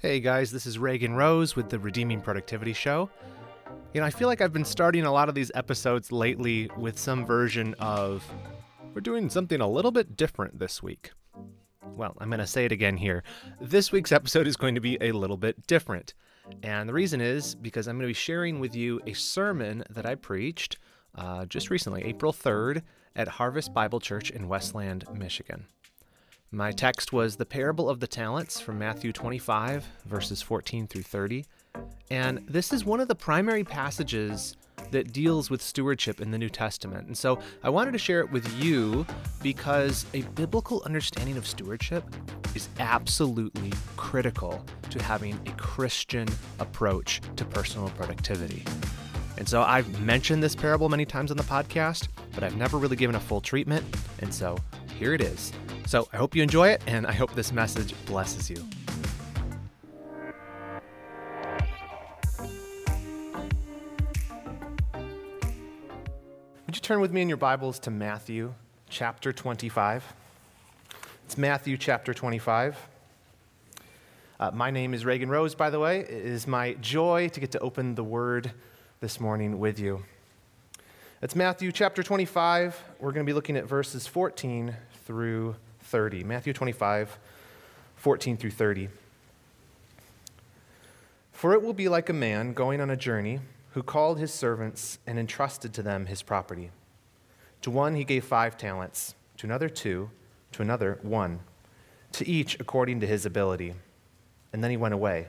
Hey guys, this is Reagan Rose with the Redeeming Productivity Show. You know, I feel like I've been starting a lot of these episodes lately with some version of we're doing something a little bit different this week. Well, I'm going to say it again here. This week's episode is going to be a little bit different. And the reason is because I'm going to be sharing with you a sermon that I preached uh, just recently, April 3rd, at Harvest Bible Church in Westland, Michigan. My text was the parable of the talents from Matthew 25, verses 14 through 30. And this is one of the primary passages that deals with stewardship in the New Testament. And so I wanted to share it with you because a biblical understanding of stewardship is absolutely critical to having a Christian approach to personal productivity. And so I've mentioned this parable many times on the podcast, but I've never really given a full treatment. And so here it is. So I hope you enjoy it, and I hope this message blesses you. Would you turn with me in your Bibles to Matthew chapter 25? It's Matthew chapter 25. Uh, my name is Reagan Rose, by the way. It is my joy to get to open the Word this morning with you. It's Matthew chapter 25. We're going to be looking at verses 14 through 30. Matthew 25, 14 through 30. For it will be like a man going on a journey who called his servants and entrusted to them his property. To one he gave five talents, to another two, to another one, to each according to his ability. And then he went away.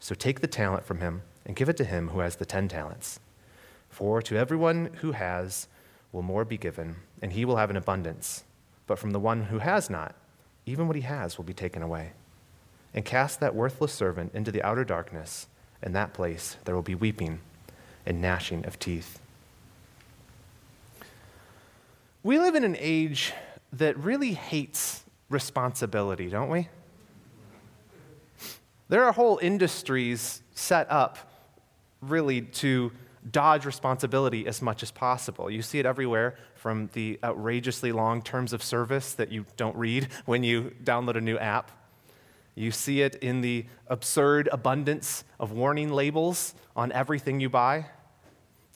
So take the talent from him and give it to him who has the ten talents. For to everyone who has will more be given, and he will have an abundance. But from the one who has not, even what he has will be taken away. And cast that worthless servant into the outer darkness. In that place there will be weeping and gnashing of teeth. We live in an age that really hates responsibility, don't we? There are whole industries set up really to dodge responsibility as much as possible. You see it everywhere from the outrageously long terms of service that you don't read when you download a new app. You see it in the absurd abundance of warning labels on everything you buy.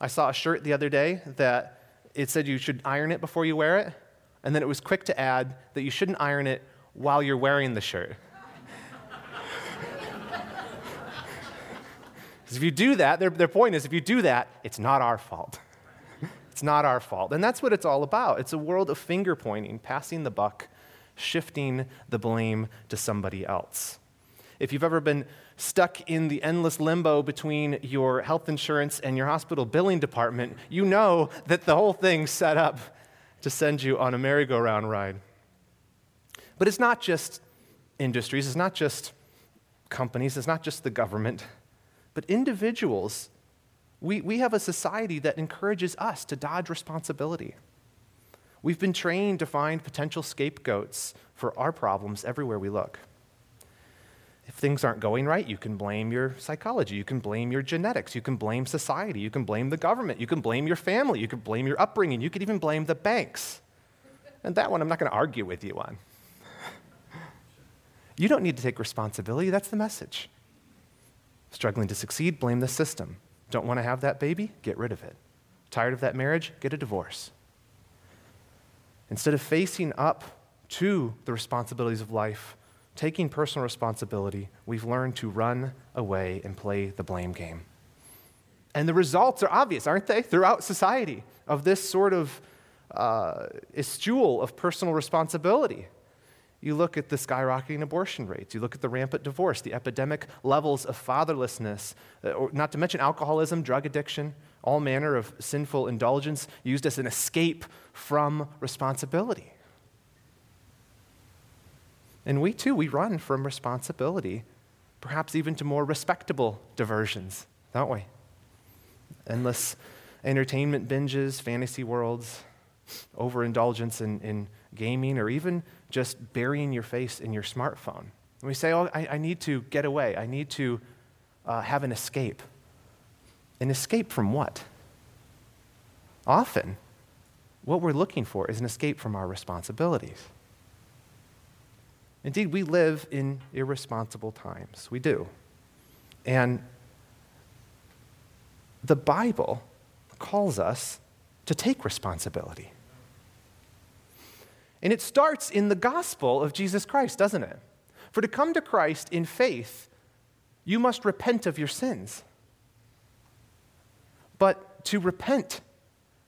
I saw a shirt the other day that it said you should iron it before you wear it, and then it was quick to add that you shouldn't iron it while you're wearing the shirt. Because if you do that, their, their point is if you do that, it's not our fault. it's not our fault. And that's what it's all about. It's a world of finger pointing, passing the buck, shifting the blame to somebody else. If you've ever been stuck in the endless limbo between your health insurance and your hospital billing department, you know that the whole thing's set up to send you on a merry-go-round ride. But it's not just industries, it's not just companies, it's not just the government but individuals, we, we have a society that encourages us to dodge responsibility. We've been trained to find potential scapegoats for our problems everywhere we look. If things aren't going right, you can blame your psychology, you can blame your genetics, you can blame society, you can blame the government, you can blame your family, you can blame your upbringing, you could even blame the banks. And that one I'm not going to argue with you on. You don't need to take responsibility, that's the message. Struggling to succeed, blame the system. Don't want to have that baby? Get rid of it. Tired of that marriage? Get a divorce. Instead of facing up to the responsibilities of life, taking personal responsibility, we've learned to run away and play the blame game. And the results are obvious, aren't they, throughout society of this sort of uh, of personal responsibility. You look at the skyrocketing abortion rates. You look at the rampant divorce, the epidemic levels of fatherlessness, uh, not to mention alcoholism, drug addiction, all manner of sinful indulgence used as an escape from responsibility. And we too, we run from responsibility, perhaps even to more respectable diversions, don't we? Endless entertainment binges, fantasy worlds, overindulgence in, in gaming, or even just burying your face in your smartphone. And we say, Oh, I, I need to get away. I need to uh, have an escape. An escape from what? Often, what we're looking for is an escape from our responsibilities. Indeed, we live in irresponsible times. We do. And the Bible calls us to take responsibility. And it starts in the gospel of Jesus Christ, doesn't it? For to come to Christ in faith, you must repent of your sins. But to repent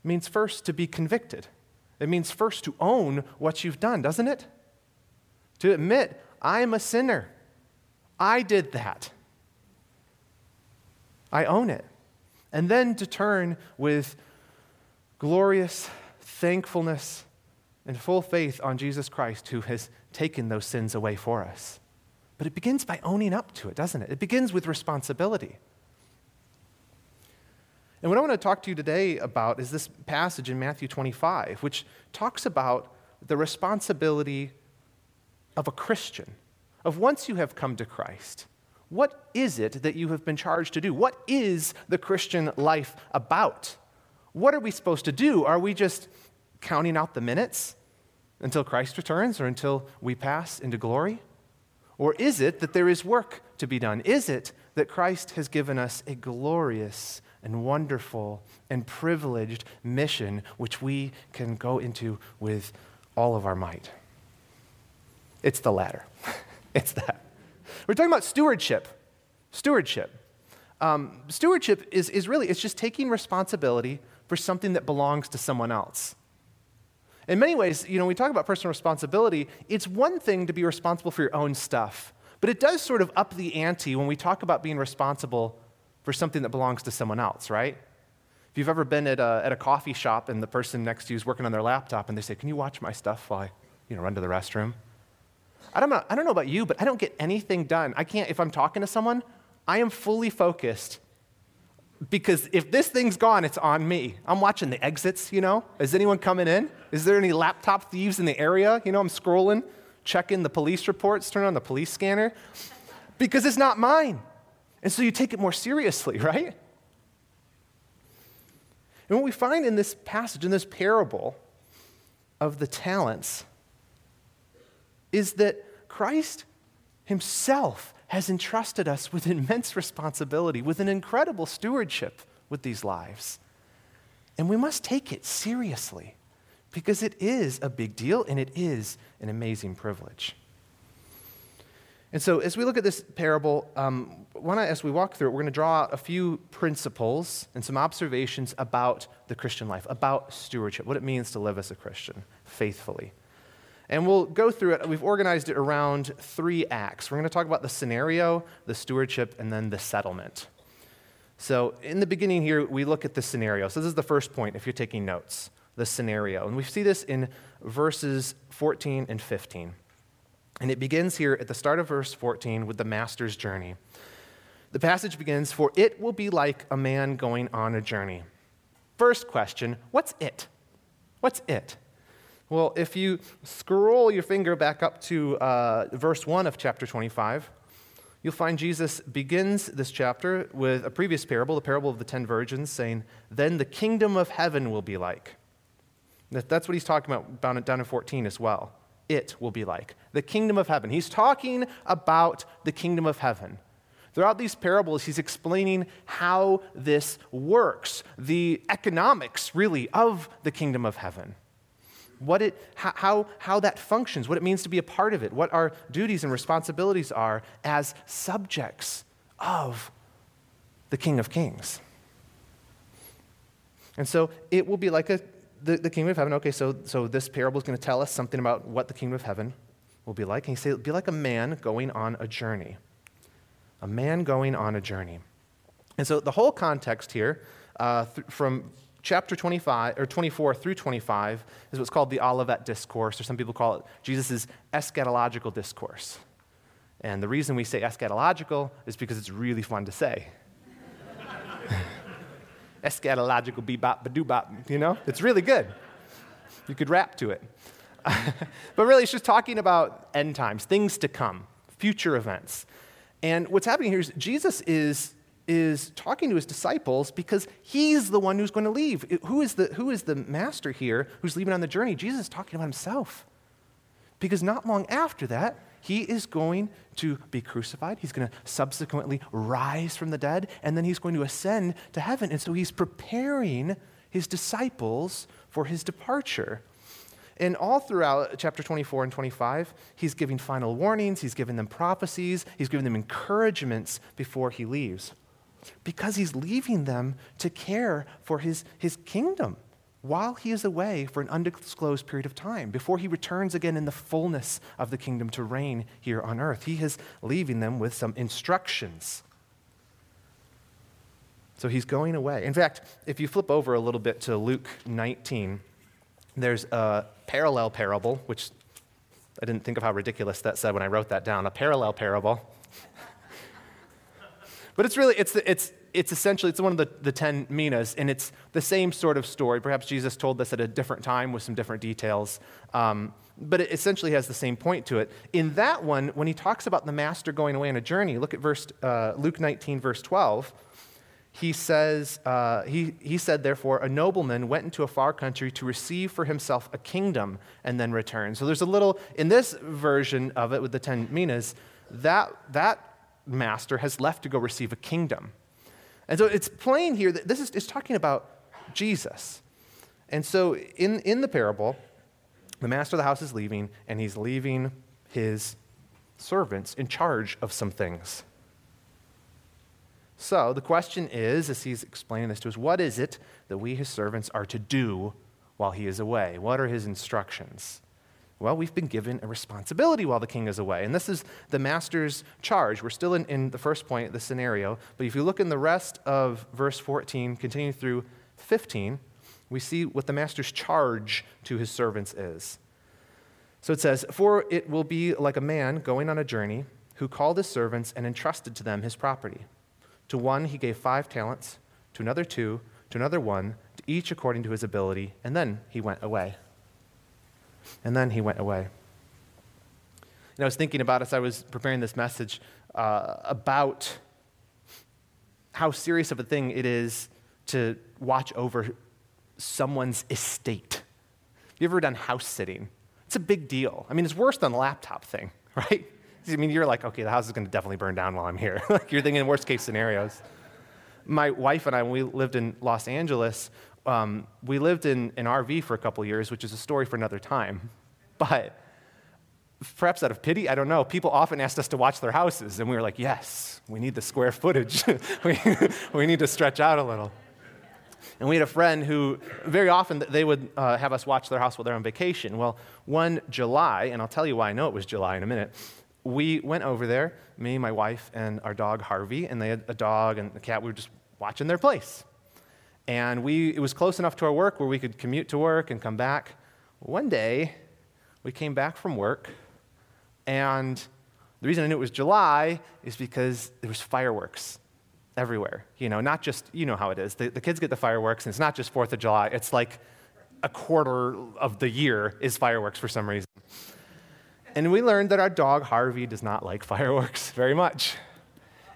means first to be convicted. It means first to own what you've done, doesn't it? To admit, I'm a sinner. I did that. I own it. And then to turn with glorious thankfulness and full faith on Jesus Christ, who has taken those sins away for us. But it begins by owning up to it, doesn't it? It begins with responsibility. And what I want to talk to you today about is this passage in Matthew 25, which talks about the responsibility of a Christian, of once you have come to Christ. What is it that you have been charged to do? What is the Christian life about? What are we supposed to do? Are we just counting out the minutes until Christ returns or until we pass into glory? Or is it that there is work to be done? Is it that Christ has given us a glorious and wonderful and privileged mission which we can go into with all of our might. It's the latter. it's that. We're talking about stewardship. Stewardship. Um, stewardship is, is really, it's just taking responsibility for something that belongs to someone else. In many ways, you know, we talk about personal responsibility, it's one thing to be responsible for your own stuff, but it does sort of up the ante when we talk about being responsible for something that belongs to someone else, right? If you've ever been at a, at a coffee shop and the person next to you is working on their laptop and they say, Can you watch my stuff while I you know, run to the restroom? I don't, know, I don't know about you, but I don't get anything done. I can't, if I'm talking to someone, I am fully focused because if this thing's gone, it's on me. I'm watching the exits, you know? Is anyone coming in? Is there any laptop thieves in the area? You know, I'm scrolling, checking the police reports, turn on the police scanner because it's not mine. And so you take it more seriously, right? And what we find in this passage, in this parable of the talents, is that Christ himself has entrusted us with immense responsibility, with an incredible stewardship with these lives. And we must take it seriously because it is a big deal and it is an amazing privilege. And so, as we look at this parable, um, wanna, as we walk through it, we're going to draw out a few principles and some observations about the Christian life, about stewardship, what it means to live as a Christian faithfully. And we'll go through it. We've organized it around three acts. We're going to talk about the scenario, the stewardship, and then the settlement. So, in the beginning here, we look at the scenario. So, this is the first point if you're taking notes the scenario. And we see this in verses 14 and 15. And it begins here at the start of verse 14 with the master's journey. The passage begins, For it will be like a man going on a journey. First question What's it? What's it? Well, if you scroll your finger back up to uh, verse 1 of chapter 25, you'll find Jesus begins this chapter with a previous parable, the parable of the ten virgins, saying, Then the kingdom of heaven will be like. That's what he's talking about down in 14 as well. It will be like. The kingdom of heaven. He's talking about the kingdom of heaven. Throughout these parables, he's explaining how this works, the economics, really, of the kingdom of heaven what it, how, how that functions, what it means to be a part of it, what our duties and responsibilities are as subjects of the King of Kings. And so it will be like a, the, the kingdom of heaven. Okay, so, so this parable is going to tell us something about what the kingdom of heaven will be like. And he said it'll be like a man going on a journey. A man going on a journey. And so the whole context here, uh, th- from chapter 25 or 24 through 25 is what's called the Olivet discourse, or some people call it Jesus' eschatological discourse. And the reason we say eschatological is because it's really fun to say. eschatological bebop badoobop, you know? It's really good. You could rap to it. but really, it's just talking about end times, things to come, future events. And what's happening here is Jesus is is talking to his disciples because he's the one who's going to leave. Who is the, who is the master here who's leaving on the journey? Jesus is talking about himself. Because not long after that, he is going to be crucified. He's going to subsequently rise from the dead, and then he's going to ascend to heaven. And so he's preparing his disciples for his departure. And all throughout chapter 24 and 25, he's giving final warnings, he's giving them prophecies, he's giving them encouragements before he leaves because he's leaving them to care for his, his kingdom while he is away for an undisclosed period of time, before he returns again in the fullness of the kingdom to reign here on earth. He is leaving them with some instructions. So he's going away. In fact, if you flip over a little bit to Luke 19, there's a parallel parable, which I didn't think of how ridiculous that said when I wrote that down. A parallel parable but it's really, it's, it's, it's essentially, it's one of the, the 10 minas, and it's the same sort of story. Perhaps Jesus told this at a different time with some different details, um, but it essentially has the same point to it. In that one, when he talks about the master going away on a journey, look at verse, uh, Luke 19, verse 12. He says, uh, he, he said, therefore, a nobleman went into a far country to receive for himself a kingdom and then return. So there's a little, in this version of it with the 10 minas, that, that master has left to go receive a kingdom. And so it's plain here that this is, is talking about Jesus. And so in, in the parable, the master of the house is leaving, and he's leaving his servants in charge of some things. So the question is, as he's explaining this to us, what is it that we, his servants, are to do while he is away? What are his instructions? Well, we've been given a responsibility while the king is away. And this is the master's charge. We're still in, in the first point, the scenario. But if you look in the rest of verse 14, continuing through 15, we see what the master's charge to his servants is. So it says, For it will be like a man going on a journey who called his servants and entrusted to them his property. To one he gave five talents, to another two, to another one, to each according to his ability, and then he went away. And then he went away. And I was thinking about as I was preparing this message uh, about how serious of a thing it is to watch over someone's estate. You ever done house sitting? It's a big deal. I mean, it's worse than the laptop thing, right? I mean, you're like, okay, the house is going to definitely burn down while I'm here. like, you're thinking worst case scenarios. My wife and I, when we lived in Los Angeles, um, we lived in an RV for a couple years, which is a story for another time. But perhaps out of pity, I don't know, people often asked us to watch their houses, and we were like, yes, we need the square footage. we, we need to stretch out a little. And we had a friend who very often they would uh, have us watch their house while they're on vacation. Well, one July, and I'll tell you why I know it was July in a minute, we went over there, me, my wife, and our dog Harvey, and they had a dog and a cat. We were just watching their place. And we, it was close enough to our work where we could commute to work and come back. One day, we came back from work, and the reason I knew it was July is because there was fireworks everywhere. You know, not just, you know how it is. The, the kids get the fireworks, and it's not just 4th of July. It's like a quarter of the year is fireworks for some reason. And we learned that our dog, Harvey, does not like fireworks very much.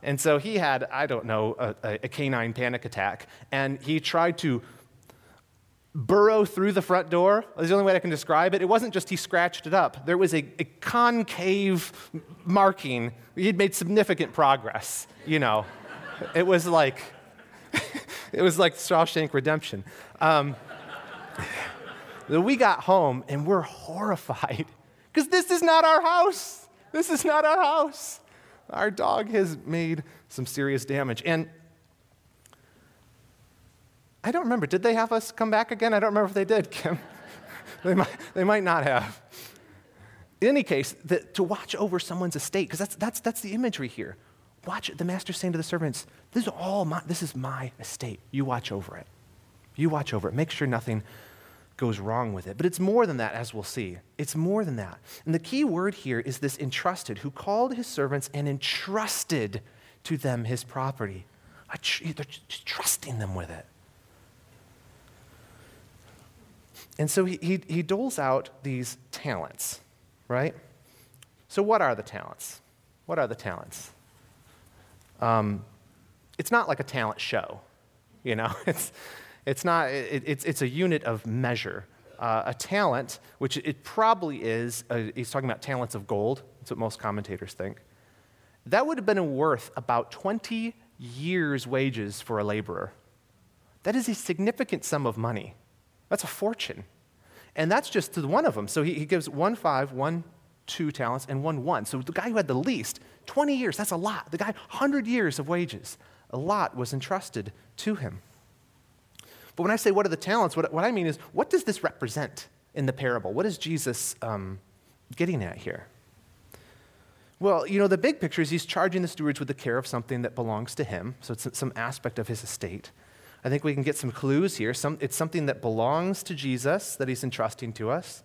And so he had, I don't know, a, a canine panic attack. And he tried to burrow through the front door. That's the only way I can describe it. It wasn't just he scratched it up, there was a, a concave marking. He had made significant progress, you know. it was like, it was like Shawshank Redemption. Um, we got home and we're horrified because this is not our house. This is not our house our dog has made some serious damage. And I don't remember. Did they have us come back again? I don't remember if they did, Kim. they, might, they might not have. In any case, the, to watch over someone's estate, because that's, that's, that's the imagery here. Watch the master saying to the servants, this is all my, this is my estate. You watch over it. You watch over it. Make sure nothing goes wrong with it. But it's more than that, as we'll see. It's more than that. And the key word here is this entrusted, who called his servants and entrusted to them his property. They're trusting them with it. And so he, he, he doles out these talents, right? So, what are the talents? What are the talents? Um, it's not like a talent show, you know? It's, it's not, it, it's, it's a unit of measure. Uh, a talent, which it probably is, uh, he's talking about talents of gold. That's what most commentators think. That would have been worth about 20 years' wages for a laborer. That is a significant sum of money. That's a fortune. And that's just to one of them. So he, he gives one five, one two talents, and one one. So the guy who had the least, 20 years, that's a lot. The guy, 100 years of wages, a lot was entrusted to him. But when I say what are the talents, what, what I mean is what does this represent in the parable? What is Jesus um, getting at here? Well, you know, the big picture is he's charging the stewards with the care of something that belongs to him. So it's some aspect of his estate. I think we can get some clues here. Some, it's something that belongs to Jesus that he's entrusting to us,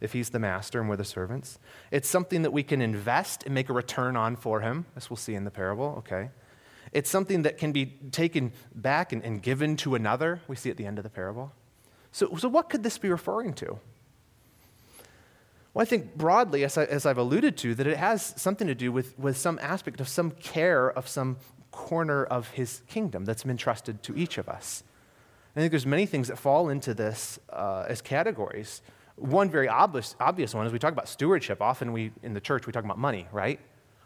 if he's the master and we're the servants. It's something that we can invest and make a return on for him, as we'll see in the parable, okay? It's something that can be taken back and, and given to another. We see at the end of the parable. So, so what could this be referring to? Well, I think broadly, as, I, as I've alluded to, that it has something to do with, with some aspect of some care of some corner of his kingdom that's been entrusted to each of us. I think there's many things that fall into this uh, as categories. One very obvious, obvious one is we talk about stewardship. Often we, in the church, we talk about money, right?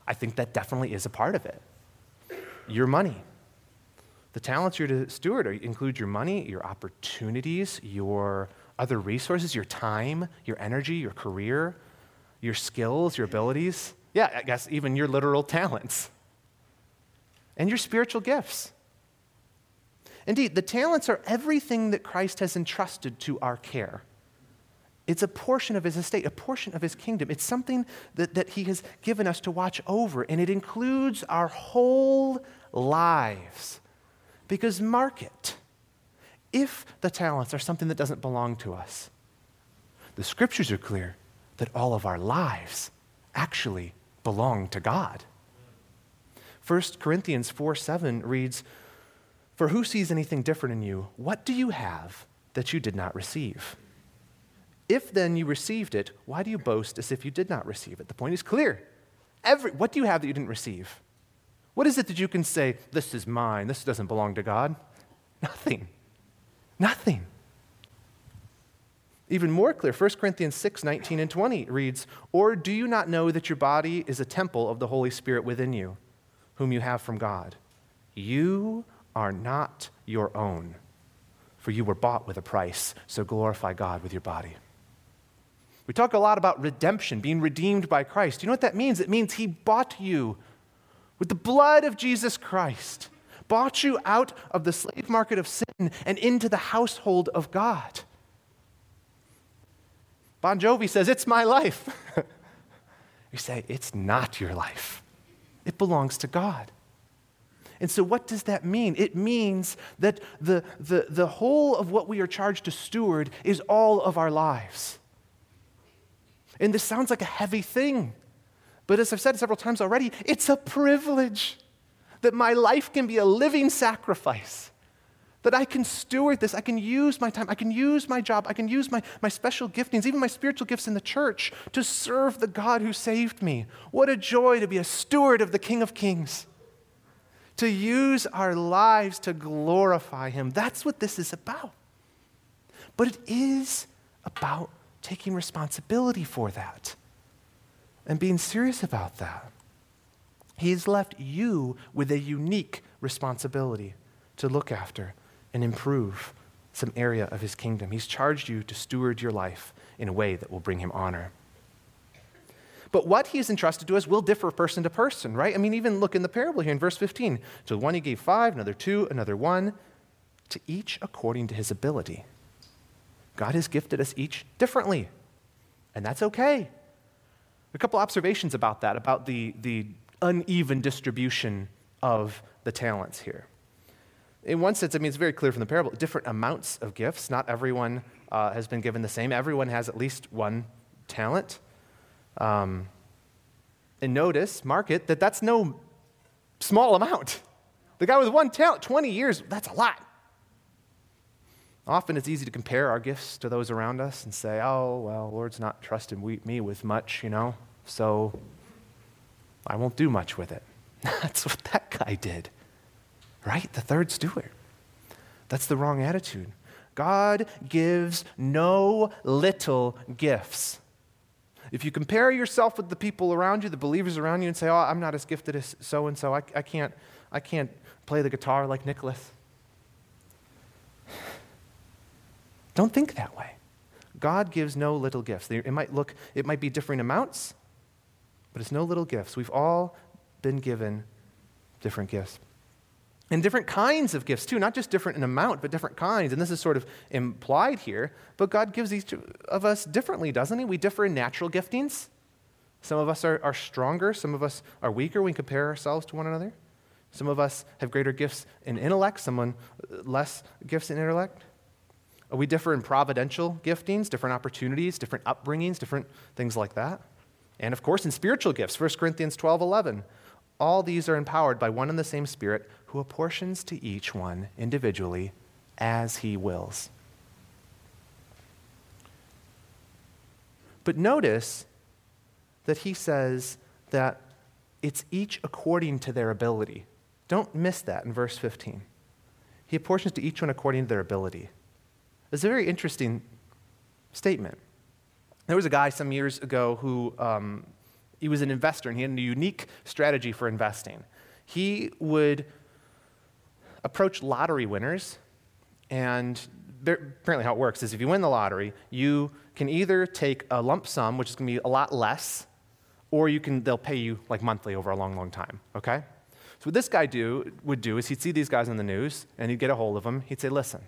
I think that definitely is a part of it your money. The talents you're to steward include your money, your opportunities, your other resources, your time, your energy, your career, your skills, your abilities. Yeah, I guess even your literal talents and your spiritual gifts. Indeed, the talents are everything that Christ has entrusted to our care. It's a portion of his estate, a portion of his kingdom. It's something that, that he has given us to watch over, and it includes our whole lives. Because mark it, if the talents are something that doesn't belong to us, the scriptures are clear that all of our lives actually belong to God. 1 Corinthians 4 7 reads, For who sees anything different in you? What do you have that you did not receive? If then you received it, why do you boast as if you did not receive it? The point is clear. Every, what do you have that you didn't receive? What is it that you can say, this is mine, this doesn't belong to God? Nothing. Nothing. Even more clear, 1 Corinthians 6 19 and 20 reads, Or do you not know that your body is a temple of the Holy Spirit within you, whom you have from God? You are not your own, for you were bought with a price, so glorify God with your body. We talk a lot about redemption, being redeemed by Christ. You know what that means? It means He bought you with the blood of Jesus Christ, bought you out of the slave market of sin and into the household of God. Bon Jovi says, It's my life. you say, It's not your life, it belongs to God. And so, what does that mean? It means that the, the, the whole of what we are charged to steward is all of our lives. And this sounds like a heavy thing. But as I've said several times already, it's a privilege that my life can be a living sacrifice. That I can steward this, I can use my time, I can use my job, I can use my, my special giftings, even my spiritual gifts in the church to serve the God who saved me. What a joy to be a steward of the King of Kings. to use our lives to glorify Him. That's what this is about. But it is about taking responsibility for that and being serious about that. He's left you with a unique responsibility to look after and improve some area of his kingdom. He's charged you to steward your life in a way that will bring him honor. But what he's entrusted to us will differ person to person, right? I mean, even look in the parable here in verse 15. To one he gave five, another two, another one, to each according to his ability. God has gifted us each differently, and that's okay. A couple observations about that, about the, the uneven distribution of the talents here. In one sense, I mean, it's very clear from the parable different amounts of gifts. Not everyone uh, has been given the same, everyone has at least one talent. Um, and notice, mark it, that that's no small amount. The guy with one talent, 20 years, that's a lot. Often it's easy to compare our gifts to those around us and say, oh, well, Lord's not trusting me with much, you know, so I won't do much with it. That's what that guy did, right? The third steward. That's the wrong attitude. God gives no little gifts. If you compare yourself with the people around you, the believers around you, and say, Oh, I'm not as gifted as so and so, I can't, I can't play the guitar like Nicholas. Don't think that way. God gives no little gifts. It might look, it might be differing amounts, but it's no little gifts. We've all been given different gifts. And different kinds of gifts, too, not just different in amount, but different kinds. And this is sort of implied here. But God gives each of us differently, doesn't He? We differ in natural giftings. Some of us are, are stronger, some of us are weaker when we compare ourselves to one another. Some of us have greater gifts in intellect, someone uh, less gifts in intellect. Uh, we differ in providential giftings, different opportunities, different upbringings, different things like that. And of course, in spiritual gifts, 1 Corinthians 12 11. All these are empowered by one and the same Spirit who apportions to each one individually as he wills. But notice that he says that it's each according to their ability. Don't miss that in verse 15. He apportions to each one according to their ability. It's a very interesting statement. There was a guy some years ago who um, he was an investor and he had a unique strategy for investing. He would approach lottery winners, and apparently how it works is if you win the lottery, you can either take a lump sum, which is going to be a lot less, or you can they'll pay you like monthly over a long, long time. Okay. So what this guy do would do is he'd see these guys on the news and he'd get a hold of them. He'd say, "Listen,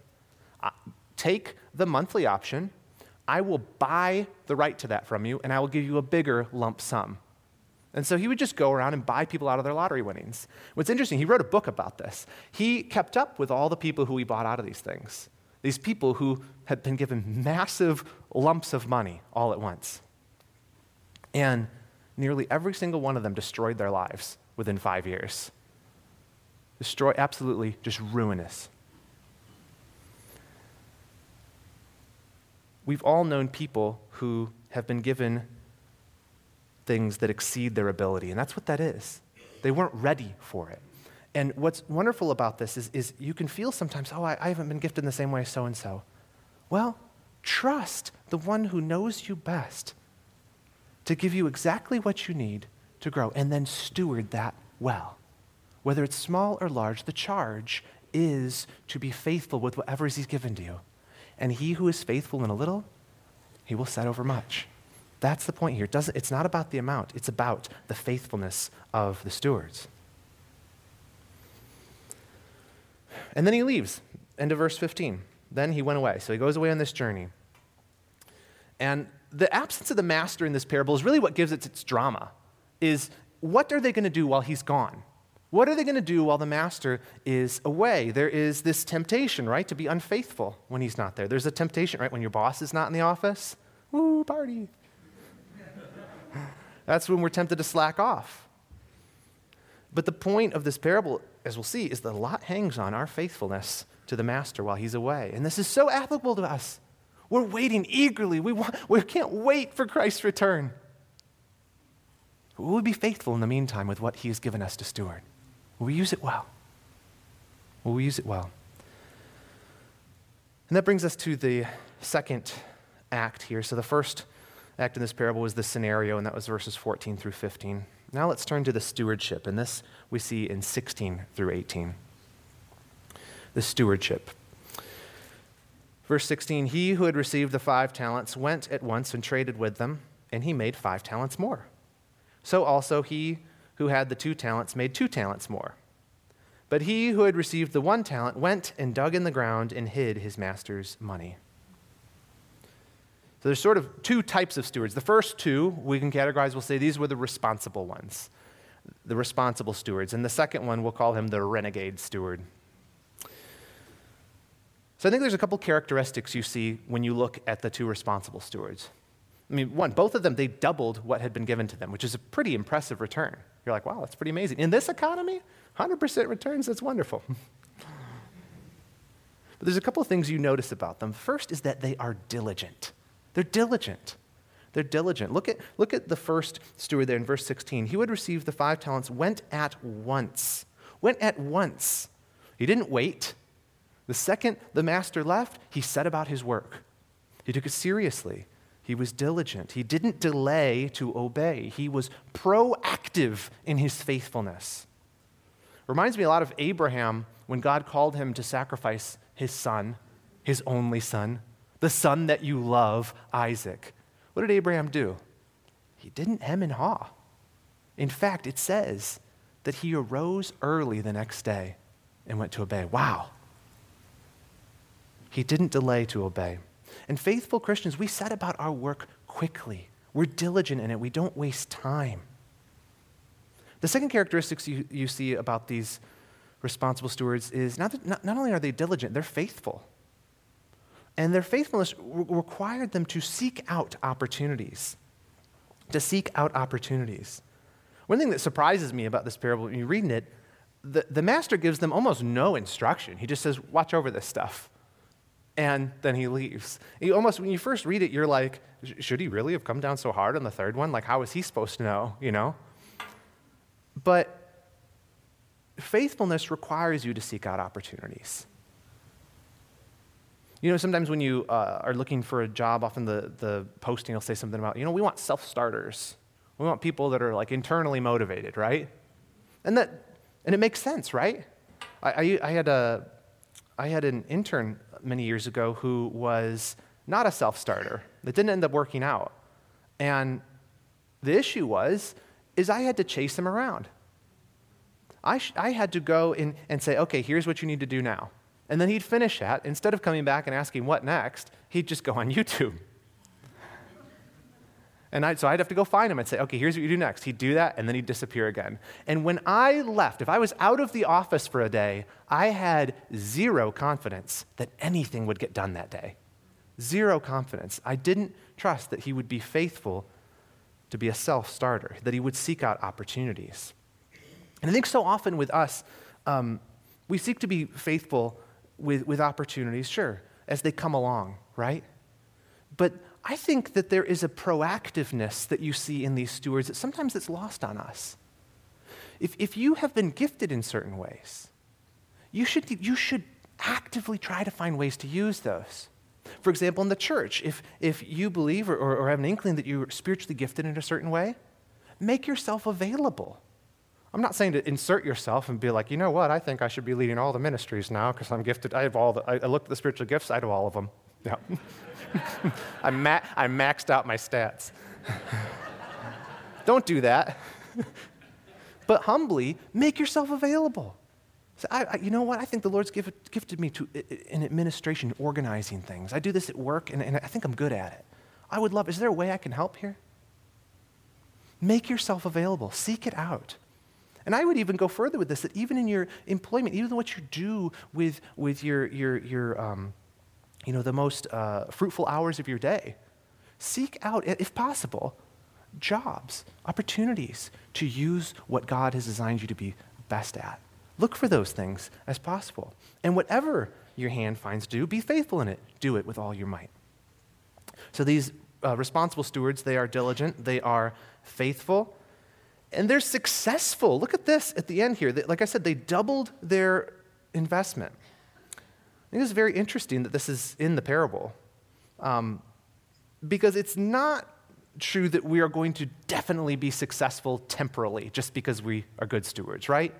take the monthly option." I will buy the right to that from you, and I will give you a bigger lump sum. And so he would just go around and buy people out of their lottery winnings. What's interesting, he wrote a book about this. He kept up with all the people who he bought out of these things, these people who had been given massive lumps of money all at once. And nearly every single one of them destroyed their lives within five years. Destroy, absolutely just ruinous. We've all known people who have been given things that exceed their ability, and that's what that is. They weren't ready for it. And what's wonderful about this is, is you can feel sometimes, oh, I, I haven't been gifted in the same way as so and so. Well, trust the one who knows you best to give you exactly what you need to grow, and then steward that well. Whether it's small or large, the charge is to be faithful with whatever He's given to you. And he who is faithful in a little, he will set over much. That's the point here. Doesn't, it's not about the amount, it's about the faithfulness of the stewards. And then he leaves. End of verse 15. Then he went away. So he goes away on this journey. And the absence of the master in this parable is really what gives it its drama. Is what are they going to do while he's gone? What are they going to do while the master is away? There is this temptation, right, to be unfaithful when he's not there. There's a temptation, right, when your boss is not in the office. Woo, party. That's when we're tempted to slack off. But the point of this parable, as we'll see, is that a lot hangs on our faithfulness to the master while he's away. And this is so applicable to us. We're waiting eagerly. We, want, we can't wait for Christ's return. But we'll be faithful in the meantime with what he has given us to steward. Will we use it well? Will we use it well? And that brings us to the second act here. So the first act in this parable was the scenario, and that was verses 14 through 15. Now let's turn to the stewardship, and this we see in 16 through 18. The stewardship. Verse 16 He who had received the five talents went at once and traded with them, and he made five talents more. So also he who had the two talents made two talents more. But he who had received the one talent went and dug in the ground and hid his master's money. So there's sort of two types of stewards. The first two we can categorize, we'll say these were the responsible ones, the responsible stewards. And the second one, we'll call him the renegade steward. So I think there's a couple characteristics you see when you look at the two responsible stewards. I mean, one, both of them, they doubled what had been given to them, which is a pretty impressive return. You're like, wow, that's pretty amazing. In this economy, 100% returns, that's wonderful. but there's a couple of things you notice about them. First is that they are diligent. They're diligent. They're diligent. Look at, look at the first steward there in verse 16. He would receive the five talents went at once. Went at once. He didn't wait. The second the master left, he set about his work. He took it seriously. He was diligent. He didn't delay to obey. He was proactive in his faithfulness. Reminds me a lot of Abraham when God called him to sacrifice his son, his only son, the son that you love, Isaac. What did Abraham do? He didn't hem and haw. In fact, it says that he arose early the next day and went to obey. Wow. He didn't delay to obey. And faithful Christians, we set about our work quickly. We're diligent in it, we don't waste time. The second characteristics you, you see about these responsible stewards is not, that, not, not only are they diligent, they're faithful. And their faithfulness re- required them to seek out opportunities. To seek out opportunities. One thing that surprises me about this parable, when you're reading it, the, the master gives them almost no instruction. He just says, Watch over this stuff and then he leaves. You almost, when you first read it, you're like, should he really have come down so hard on the third one? Like, how is he supposed to know, you know? But faithfulness requires you to seek out opportunities. You know, sometimes when you uh, are looking for a job, often the, the posting will say something about, you know, we want self starters. We want people that are like internally motivated, right? And that, and it makes sense, right? I, I, I had a, I had an intern many years ago who was not a self starter. That didn't end up working out. And the issue was, is I had to chase him around. I, sh- I had to go in and say, okay, here's what you need to do now. And then he'd finish that. Instead of coming back and asking what next, he'd just go on YouTube. And I, so I'd have to go find him and say, okay, here's what you do next. He'd do that, and then he'd disappear again. And when I left, if I was out of the office for a day, I had zero confidence that anything would get done that day. Zero confidence. I didn't trust that he would be faithful to be a self starter, that he would seek out opportunities. And I think so often with us, um, we seek to be faithful with, with opportunities, sure, as they come along, right? But I think that there is a proactiveness that you see in these stewards that sometimes it's lost on us. If, if you have been gifted in certain ways, you should, you should actively try to find ways to use those. For example, in the church, if, if you believe or, or, have an inkling that you're spiritually gifted in a certain way, make yourself available. I'm not saying to insert yourself and be like, you know what, I think I should be leading all the ministries now because I'm gifted. I have all the, I looked at the spiritual gifts, I do all of them. Yeah. I, ma- I maxed out my stats. Don't do that. but humbly, make yourself available. So I, I, you know what? I think the Lord's gifted me to, in administration, organizing things. I do this at work, and, and I think I'm good at it. I would love, is there a way I can help here? Make yourself available, seek it out. And I would even go further with this that even in your employment, even what you do with, with your, your, your, um, you know, the most uh, fruitful hours of your day. Seek out, if possible, jobs, opportunities to use what God has designed you to be best at. Look for those things as possible. And whatever your hand finds do, be faithful in it. Do it with all your might. So these uh, responsible stewards, they are diligent, they are faithful, and they're successful. Look at this at the end here. They, like I said, they doubled their investment. I think it's very interesting that this is in the parable um, because it's not true that we are going to definitely be successful temporally just because we are good stewards, right?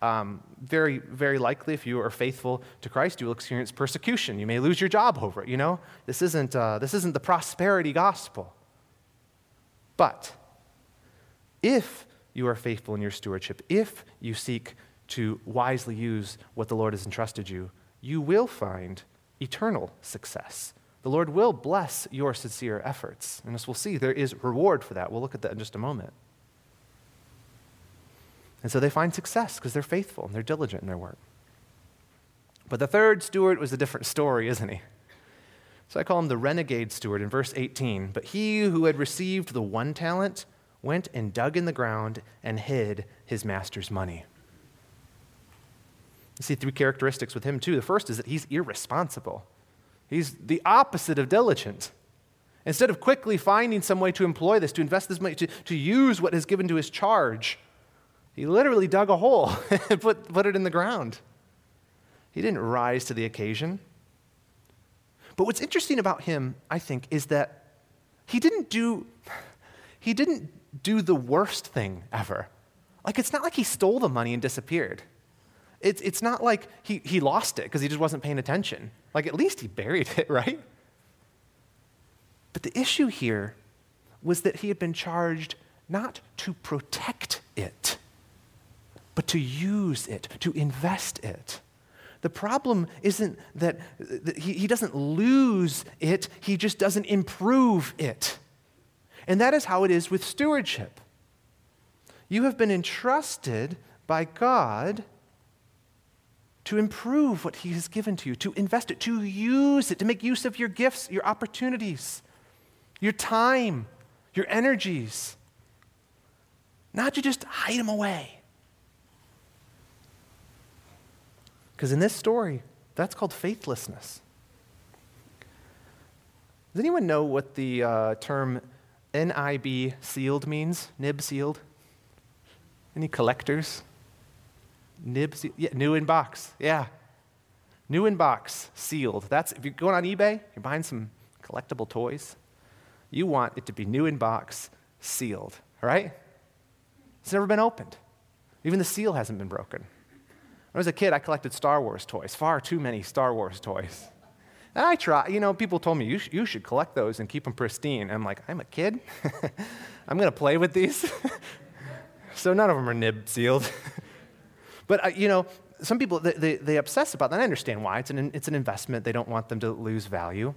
Um, very, very likely, if you are faithful to Christ, you will experience persecution. You may lose your job over it. You know, this isn't uh, this isn't the prosperity gospel. But if you are faithful in your stewardship, if you seek to wisely use what the Lord has entrusted you, you will find eternal success. The Lord will bless your sincere efforts. And as we'll see, there is reward for that. We'll look at that in just a moment. And so they find success because they're faithful and they're diligent in their work. But the third steward was a different story, isn't he? So I call him the renegade steward in verse 18. But he who had received the one talent went and dug in the ground and hid his master's money. You see three characteristics with him, too. The first is that he's irresponsible, he's the opposite of diligent. Instead of quickly finding some way to employ this, to invest this money, to, to use what is given to his charge, he literally dug a hole and put, put it in the ground. He didn't rise to the occasion. But what's interesting about him, I think, is that he didn't do, he didn't do the worst thing ever. Like, it's not like he stole the money and disappeared. It's, it's not like he, he lost it because he just wasn't paying attention. Like, at least he buried it, right? But the issue here was that he had been charged not to protect it, but to use it, to invest it. The problem isn't that he, he doesn't lose it, he just doesn't improve it. And that is how it is with stewardship. You have been entrusted by God to improve what He has given to you, to invest it, to use it, to make use of your gifts, your opportunities, your time, your energies. Not to just hide them away. Because in this story, that's called faithlessness. Does anyone know what the uh, term NIB sealed means? Nib sealed? Any collectors? Nib sealed? Yeah, new in box. Yeah. New in box, sealed. That's if you're going on eBay, you're buying some collectible toys, you want it to be new in box, sealed, right? It's never been opened. Even the seal hasn't been broken. When I was a kid, I collected Star Wars toys, far too many Star Wars toys. And I try, you know, people told me, you, sh- you should collect those and keep them pristine. I'm like, I'm a kid. I'm going to play with these. so none of them are nib sealed. but, uh, you know, some people, they, they, they, obsess about that. I understand why. It's an, it's an investment. They don't want them to lose value.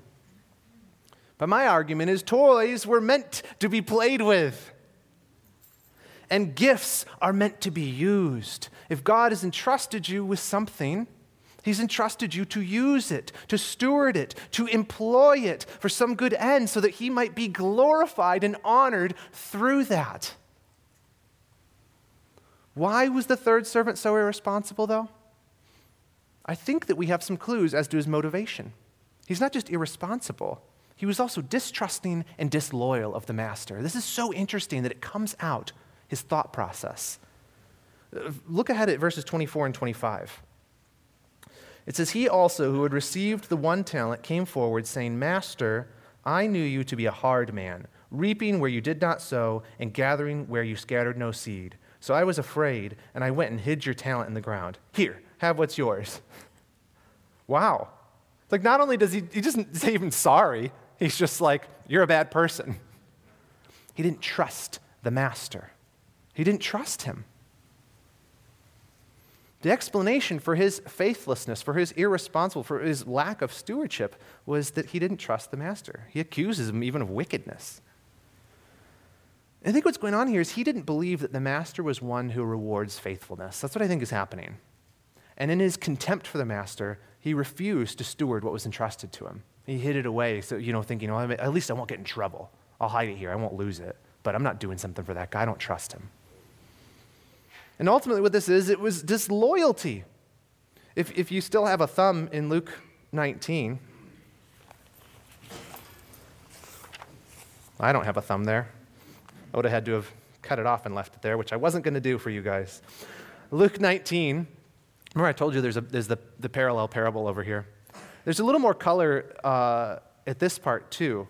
But my argument is toys were meant to be played with. And gifts are meant to be used. If God has entrusted you with something, He's entrusted you to use it, to steward it, to employ it for some good end so that He might be glorified and honored through that. Why was the third servant so irresponsible, though? I think that we have some clues as to his motivation. He's not just irresponsible, he was also distrusting and disloyal of the master. This is so interesting that it comes out, his thought process. Uh, look ahead at verses 24 and 25. It says, He also, who had received the one talent, came forward, saying, Master, I knew you to be a hard man, reaping where you did not sow, and gathering where you scattered no seed. So I was afraid, and I went and hid your talent in the ground. Here, have what's yours. wow. It's Like, not only does he, he doesn't say even sorry, he's just like, You're a bad person. He didn't trust the master, he didn't trust him. The explanation for his faithlessness, for his irresponsible, for his lack of stewardship was that he didn't trust the master. He accuses him even of wickedness. I think what's going on here is he didn't believe that the master was one who rewards faithfulness. That's what I think is happening. And in his contempt for the master, he refused to steward what was entrusted to him. He hid it away, so, you know, thinking, well, at least I won't get in trouble. I'll hide it here. I won't lose it. But I'm not doing something for that guy. I don't trust him. And ultimately, what this is, it was disloyalty. If, if you still have a thumb in Luke 19, I don't have a thumb there. I would have had to have cut it off and left it there, which I wasn't going to do for you guys. Luke 19, Remember, I told you there's, a, there's the, the parallel parable over here. There's a little more color uh, at this part, too,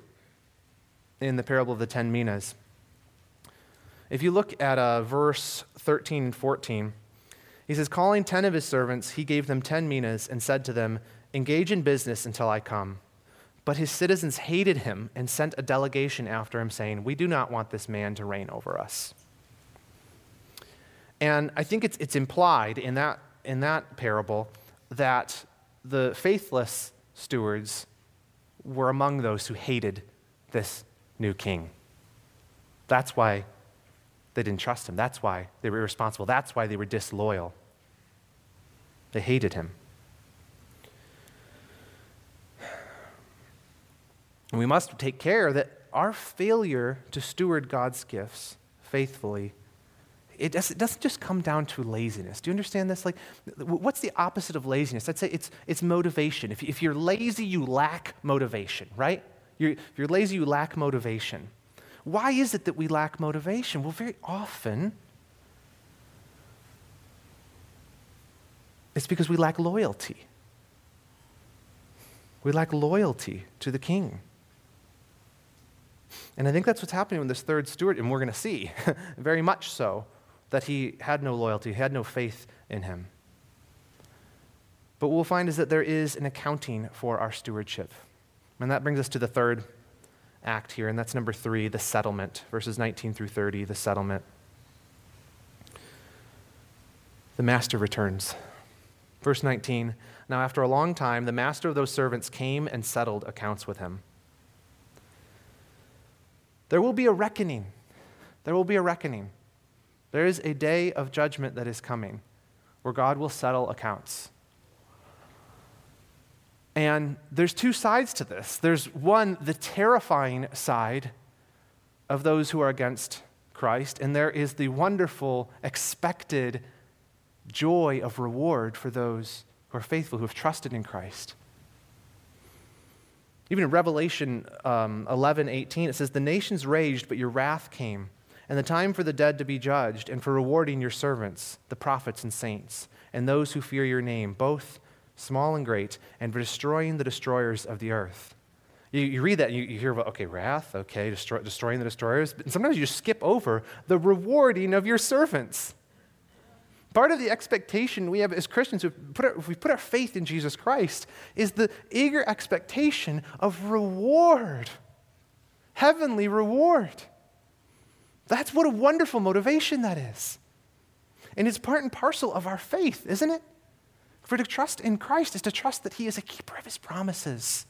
in the parable of the ten minas. If you look at uh, verse 13 and 14, he says, Calling ten of his servants, he gave them ten minas and said to them, Engage in business until I come. But his citizens hated him and sent a delegation after him, saying, We do not want this man to reign over us. And I think it's, it's implied in that, in that parable that the faithless stewards were among those who hated this new king. That's why they didn't trust him. That's why they were irresponsible. That's why they were disloyal. They hated him. And we must take care that our failure to steward God's gifts faithfully it doesn't, just come down to laziness. Do you understand this? Like, what's the opposite of laziness? I'd say it's, it's motivation. If, if you're lazy, you lack motivation, right? You're, if you're lazy, you lack motivation. Why is it that we lack motivation? Well, very often, it's because we lack loyalty. We lack loyalty to the king. And I think that's what's happening with this third steward, and we're going to see very much so that he had no loyalty, he had no faith in him. But what we'll find is that there is an accounting for our stewardship. And that brings us to the third act here, and that's number three the settlement, verses 19 through 30, the settlement. The master returns. Verse 19 Now, after a long time, the master of those servants came and settled accounts with him. There will be a reckoning. There will be a reckoning. There is a day of judgment that is coming where God will settle accounts. And there's two sides to this. There's one, the terrifying side of those who are against Christ, and there is the wonderful, expected joy of reward for those who are faithful, who have trusted in Christ. Even in Revelation um, 11, 18, it says, The nations raged, but your wrath came and the time for the dead to be judged, and for rewarding your servants, the prophets and saints, and those who fear your name, both small and great, and for destroying the destroyers of the earth. You, you read that and you, you, hear about, okay, wrath, okay, destroy, destroying the destroyers. But sometimes you just skip over the rewarding of your servants. Part of the expectation we have as Christians, if we, put our faith in Jesus Christ, is the eager expectation of reward, heavenly reward. That's what a wonderful motivation that is. And it's part and parcel of our faith, isn't it? For to trust in Christ is to trust that He is a keeper of His promises,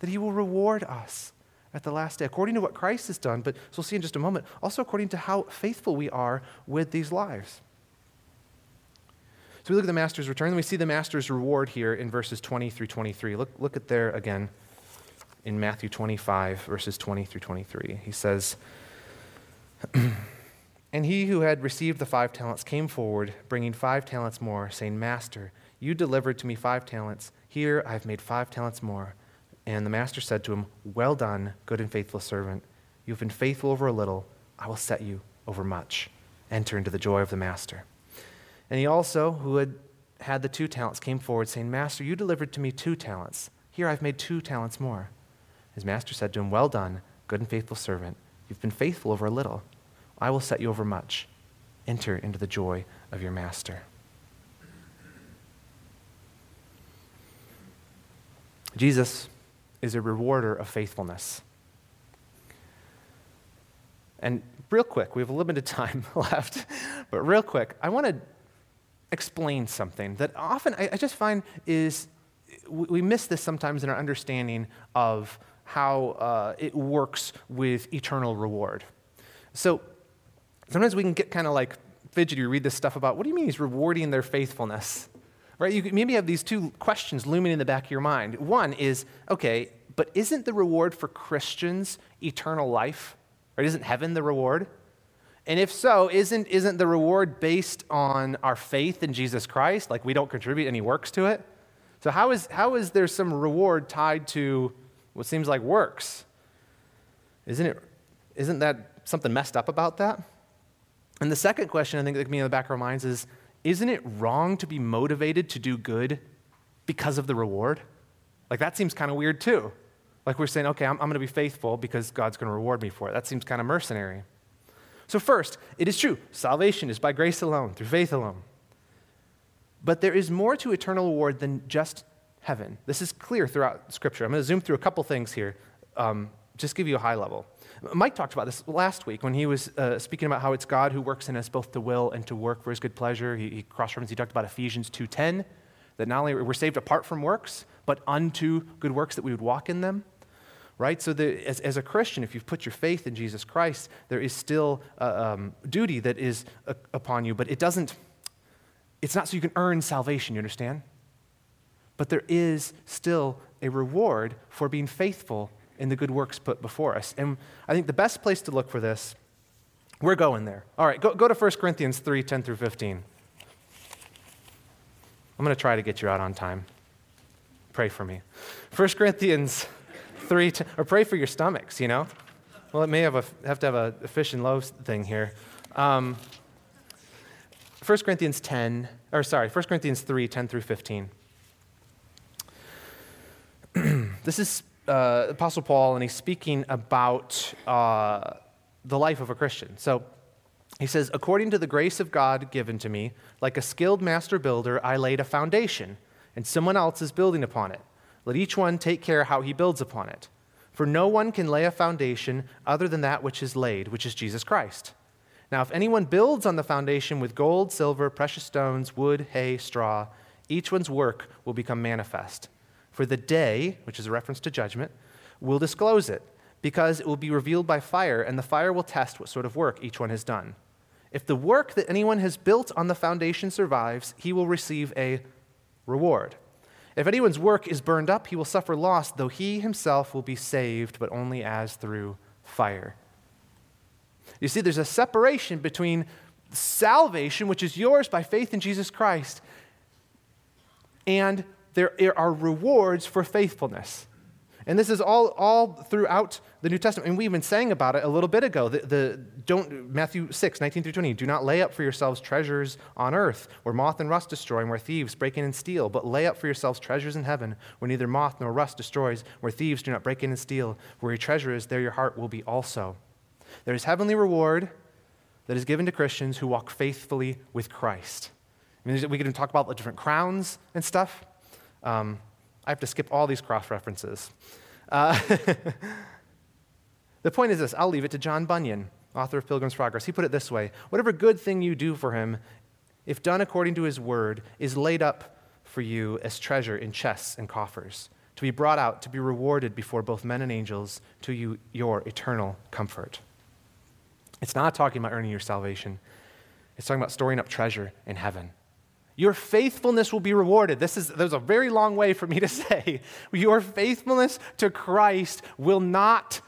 that He will reward us at the last day, according to what Christ has done, but as we'll see in just a moment, also according to how faithful we are with these lives. We look at the master's return, and we see the master's reward here in verses 20 through 23. Look, look at there again in Matthew 25, verses 20 through 23. He says, and he who had received the five talents came forward, bringing five talents more, saying, Master, you delivered to me five talents. Here I have made five talents more. And the master said to him, Well done, good and faithful servant. You have been faithful over a little. I will set you over much. Enter into the joy of the master. And he also, who had had the two talents, came forward, saying, Master, you delivered to me two talents. Here I've made two talents more. His master said to him, Well done, good and faithful servant. You've been faithful over a little. I will set you over much. Enter into the joy of your master. Jesus is a rewarder of faithfulness. And real quick, we have a limited time left, but real quick, I want to explain something that often I, I just find is we, we miss this sometimes in our understanding of how uh, it works with eternal reward. So sometimes we can get kind of like fidgety. read this stuff about what do you mean he's rewarding their faithfulness? Right? You maybe have these two questions looming in the back of your mind. One is, okay, but isn't the reward for Christians eternal life? Right? Isn't heaven the reward? And if so, isn't, isn't the reward based on our faith in Jesus Christ? Like we don't contribute any works to it? So, how is, how is there some reward tied to what seems like works. Isn't, it, isn't that something messed up about that? And the second question I think that can be in the back of our minds is isn't it wrong to be motivated to do good because of the reward? Like, that seems kind of weird too. Like, we're saying, okay, I'm, I'm going to be faithful because God's going to reward me for it. That seems kind of mercenary. So, first, it is true salvation is by grace alone, through faith alone. But there is more to eternal reward than just heaven. This is clear throughout Scripture. I'm going to zoom through a couple things here, um, just give you a high level. Mike talked about this last week when he was uh, speaking about how it's God who works in us both to will and to work for his good pleasure. He, he cross-referenced, he talked about Ephesians 2.10, that not only we're saved apart from works, but unto good works that we would walk in them. Right? So, as, as a Christian, if you've put your faith in Jesus Christ, there is still um, duty that is upon you, but it doesn't, it's not so you can earn salvation, you understand? But there is still a reward for being faithful in the good works put before us. And I think the best place to look for this, we're going there. All right, go, go to 1 Corinthians 3 10 through 15. I'm going to try to get you out on time. Pray for me. 1 Corinthians 3 10, or pray for your stomachs, you know? Well, it may have, a, have to have a fish and loaves thing here. Um, 1 Corinthians 10, or sorry, 1 Corinthians 3 10 through 15. this is uh, Apostle Paul, and he's speaking about uh, the life of a Christian. So he says, According to the grace of God given to me, like a skilled master builder, I laid a foundation, and someone else is building upon it. Let each one take care how he builds upon it. For no one can lay a foundation other than that which is laid, which is Jesus Christ. Now, if anyone builds on the foundation with gold, silver, precious stones, wood, hay, straw, each one's work will become manifest for the day, which is a reference to judgment, will disclose it, because it will be revealed by fire, and the fire will test what sort of work each one has done. If the work that anyone has built on the foundation survives, he will receive a reward. If anyone's work is burned up, he will suffer loss, though he himself will be saved, but only as through fire. You see, there's a separation between salvation, which is yours by faith in Jesus Christ, and there are rewards for faithfulness. And this is all, all throughout the New Testament. And we even sang about it a little bit ago. The, the, don't, Matthew 6, 19 through 20. Do not lay up for yourselves treasures on earth, where moth and rust destroy, and where thieves break in and steal. But lay up for yourselves treasures in heaven, where neither moth nor rust destroys, where thieves do not break in and steal. Where your treasure is, there your heart will be also. There is heavenly reward that is given to Christians who walk faithfully with Christ. I mean, we can talk about the different crowns and stuff. Um, I have to skip all these cross references. Uh, the point is this I'll leave it to John Bunyan, author of Pilgrim's Progress. He put it this way Whatever good thing you do for him, if done according to his word, is laid up for you as treasure in chests and coffers, to be brought out, to be rewarded before both men and angels, to you, your eternal comfort. It's not talking about earning your salvation, it's talking about storing up treasure in heaven. Your faithfulness will be rewarded. This is there's a very long way for me to say. Your faithfulness to Christ will not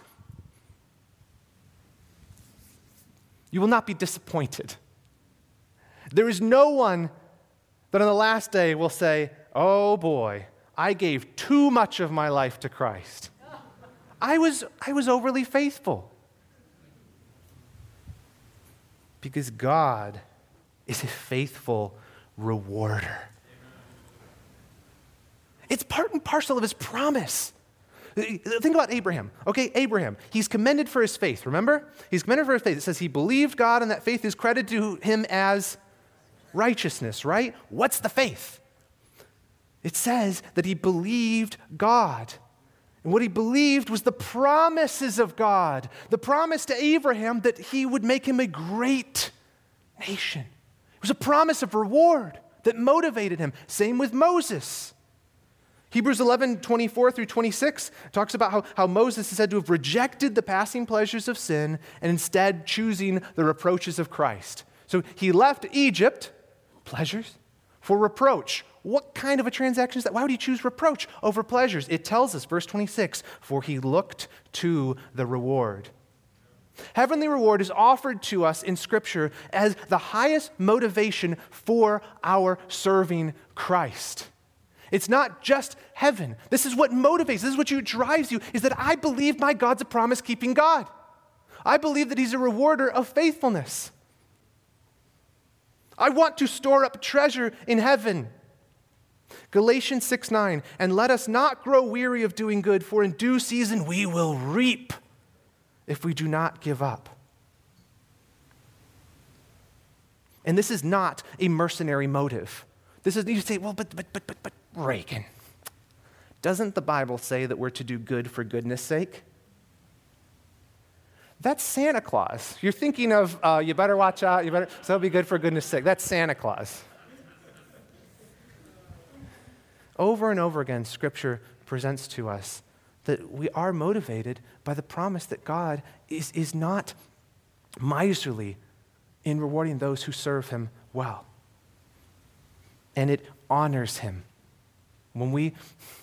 you will not be disappointed. There is no one that on the last day will say, "Oh boy, I gave too much of my life to Christ. I was I was overly faithful." Because God is a faithful rewarder. It's part and parcel of his promise. Think about Abraham. Okay, Abraham, he's commended for his faith, remember? He's commended for his faith. It says he believed God, and that faith is credited to him as righteousness, right? What's the faith? It says that he believed God. And what he believed was the promises of God, the promise to Abraham that he would make him a great nation. It was a promise of reward that motivated him. Same with Moses. Hebrews 11, 24 through 26 talks about how, how Moses is said to have rejected the passing pleasures of sin and instead choosing the reproaches of Christ. So he left Egypt, pleasures, for reproach. What kind of a transaction is that? Why would he choose reproach over pleasures? It tells us, verse 26, for he looked to the reward. Heavenly reward is offered to us in Scripture as the highest motivation for our serving Christ. It's not just heaven. This is what motivates, this is what you, drives you, is that I believe my God's a promise keeping God. I believe that He's a rewarder of faithfulness. I want to store up treasure in heaven. Galatians 6 9, and let us not grow weary of doing good, for in due season we will reap if we do not give up. And this is not a mercenary motive. This is, you say, well, but, but, but, but, but, Reagan, doesn't the Bible say that we're to do good for goodness sake? That's Santa Claus. You're thinking of, uh, you better watch out, you better, so be good for goodness sake. That's Santa Claus. Over and over again, Scripture presents to us that we are motivated by the promise that God is, is not miserly in rewarding those who serve Him well. And it honors Him when we,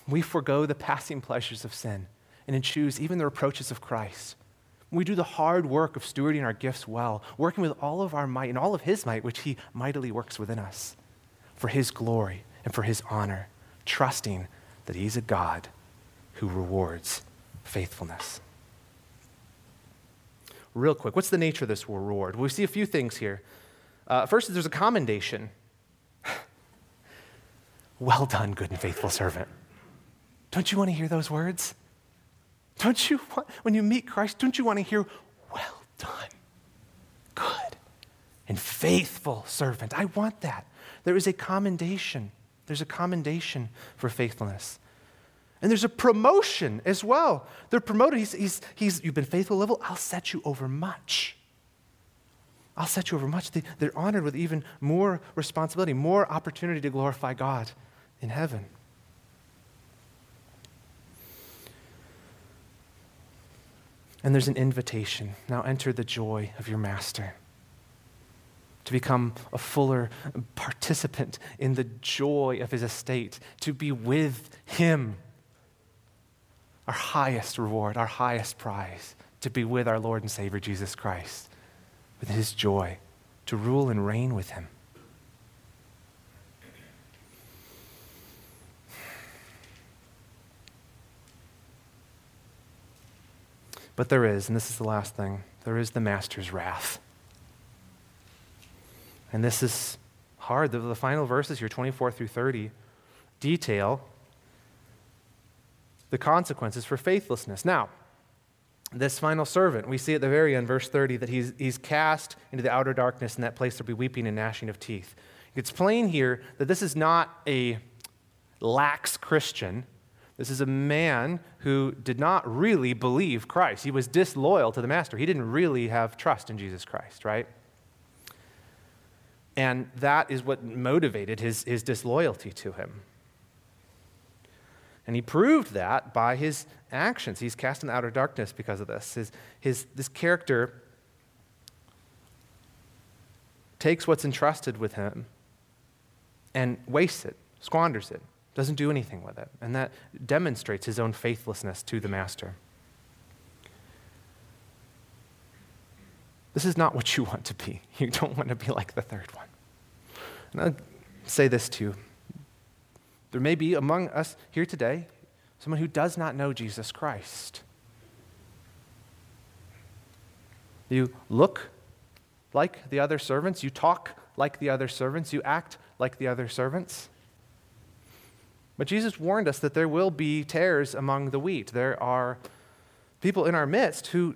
we forego the passing pleasures of sin and choose even the reproaches of Christ. When we do the hard work of stewarding our gifts well, working with all of our might and all of His might, which He mightily works within us for His glory and for His honor, trusting that He's a God who rewards faithfulness. Real quick, what's the nature of this reward? Well, we see a few things here. Uh, first, there's a commendation. well done, good and faithful servant. Don't you want to hear those words? Don't you want, when you meet Christ, don't you want to hear, well done, good and faithful servant? I want that. There is a commendation. There's a commendation for faithfulness. And there's a promotion as well. They're promoted. He's, he's, he's, you've been faithful level, I'll set you over much. I'll set you over much. They, they're honored with even more responsibility, more opportunity to glorify God in heaven. And there's an invitation. Now enter the joy of your master. To become a fuller participant in the joy of his estate, to be with him our highest reward, our highest prize, to be with our Lord and Savior Jesus Christ, with his joy, to rule and reign with him. But there is, and this is the last thing, there is the master's wrath. And this is hard. The, the final verses here, 24 through 30, detail the consequences for faithlessness. Now, this final servant, we see at the very end, verse 30, that he's, he's cast into the outer darkness, and that place there'll be weeping and gnashing of teeth. It's plain here that this is not a lax Christian. This is a man who did not really believe Christ. He was disloyal to the master. He didn't really have trust in Jesus Christ, right? And that is what motivated his, his disloyalty to him. And he proved that by his actions. He's cast in outer darkness because of this. His, his, this character takes what's entrusted with him and wastes it, squanders it, doesn't do anything with it. And that demonstrates his own faithlessness to the master. This is not what you want to be. You don't want to be like the third one. And I'll say this too there may be among us here today someone who does not know Jesus Christ. You look like the other servants, you talk like the other servants, you act like the other servants. But Jesus warned us that there will be tares among the wheat. There are people in our midst who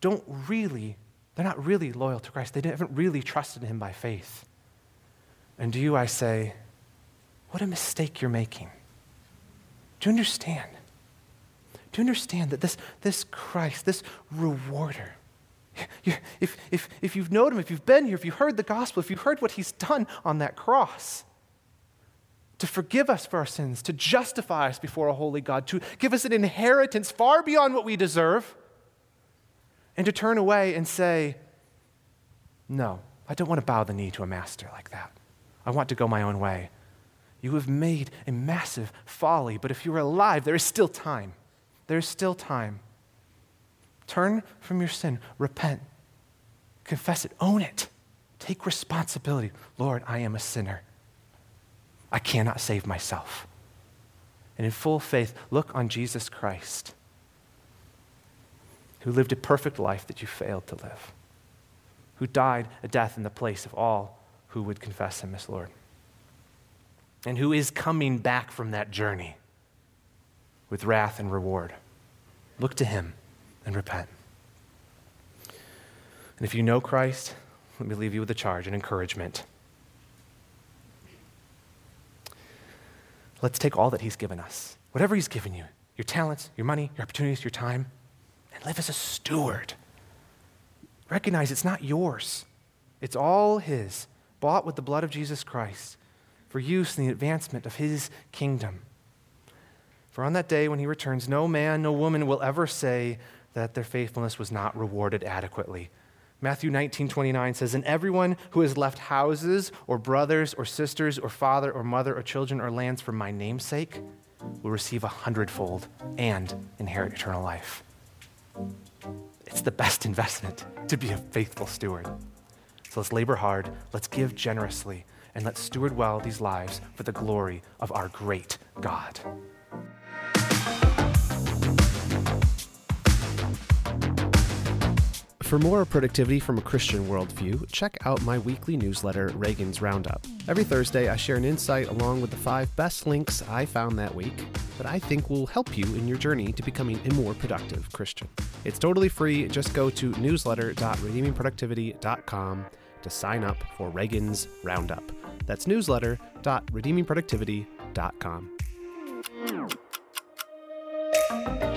don't really, they're not really loyal to Christ. They haven't really trusted Him by faith. And to you, I say, what a mistake you're making. Do you understand? Do you understand that this, this Christ, this rewarder, if, if, if you've known him, if you've been here, if you've heard the gospel, if you've heard what he's done on that cross, to forgive us for our sins, to justify us before a holy God, to give us an inheritance far beyond what we deserve, and to turn away and say, No, I don't want to bow the knee to a master like that. I want to go my own way. You have made a massive folly, but if you are alive, there is still time. There is still time. Turn from your sin, repent, confess it, own it, take responsibility. Lord, I am a sinner. I cannot save myself. And in full faith, look on Jesus Christ, who lived a perfect life that you failed to live, who died a death in the place of all who would confess him as Lord and who is coming back from that journey with wrath and reward. Look to him and repent. And if you know Christ, let me leave you with a charge and encouragement. Let's take all that he's given us, whatever he's given you your talents, your money, your opportunities, your time and live as a steward. Recognize it's not yours, it's all his, bought with the blood of Jesus Christ for use in the advancement of his kingdom. For on that day when he returns, no man, no woman will ever say that their faithfulness was not rewarded adequately. Matthew 19, 29 says, And everyone who has left houses, or brothers, or sisters, or father, or mother, or children, or lands for my name's sake will receive a hundredfold and inherit eternal life. It's the best investment to be a faithful steward. So let's labor hard, let's give generously, and let's steward well these lives for the glory of our great God. For more productivity from a Christian worldview, check out my weekly newsletter, Reagan's Roundup. Every Thursday, I share an insight along with the five best links I found that week that I think will help you in your journey to becoming a more productive Christian. It's totally free. Just go to newsletter.redeemingproductivity.com to sign up for Reagan's Roundup. That's newsletter.redeemingproductivity.com.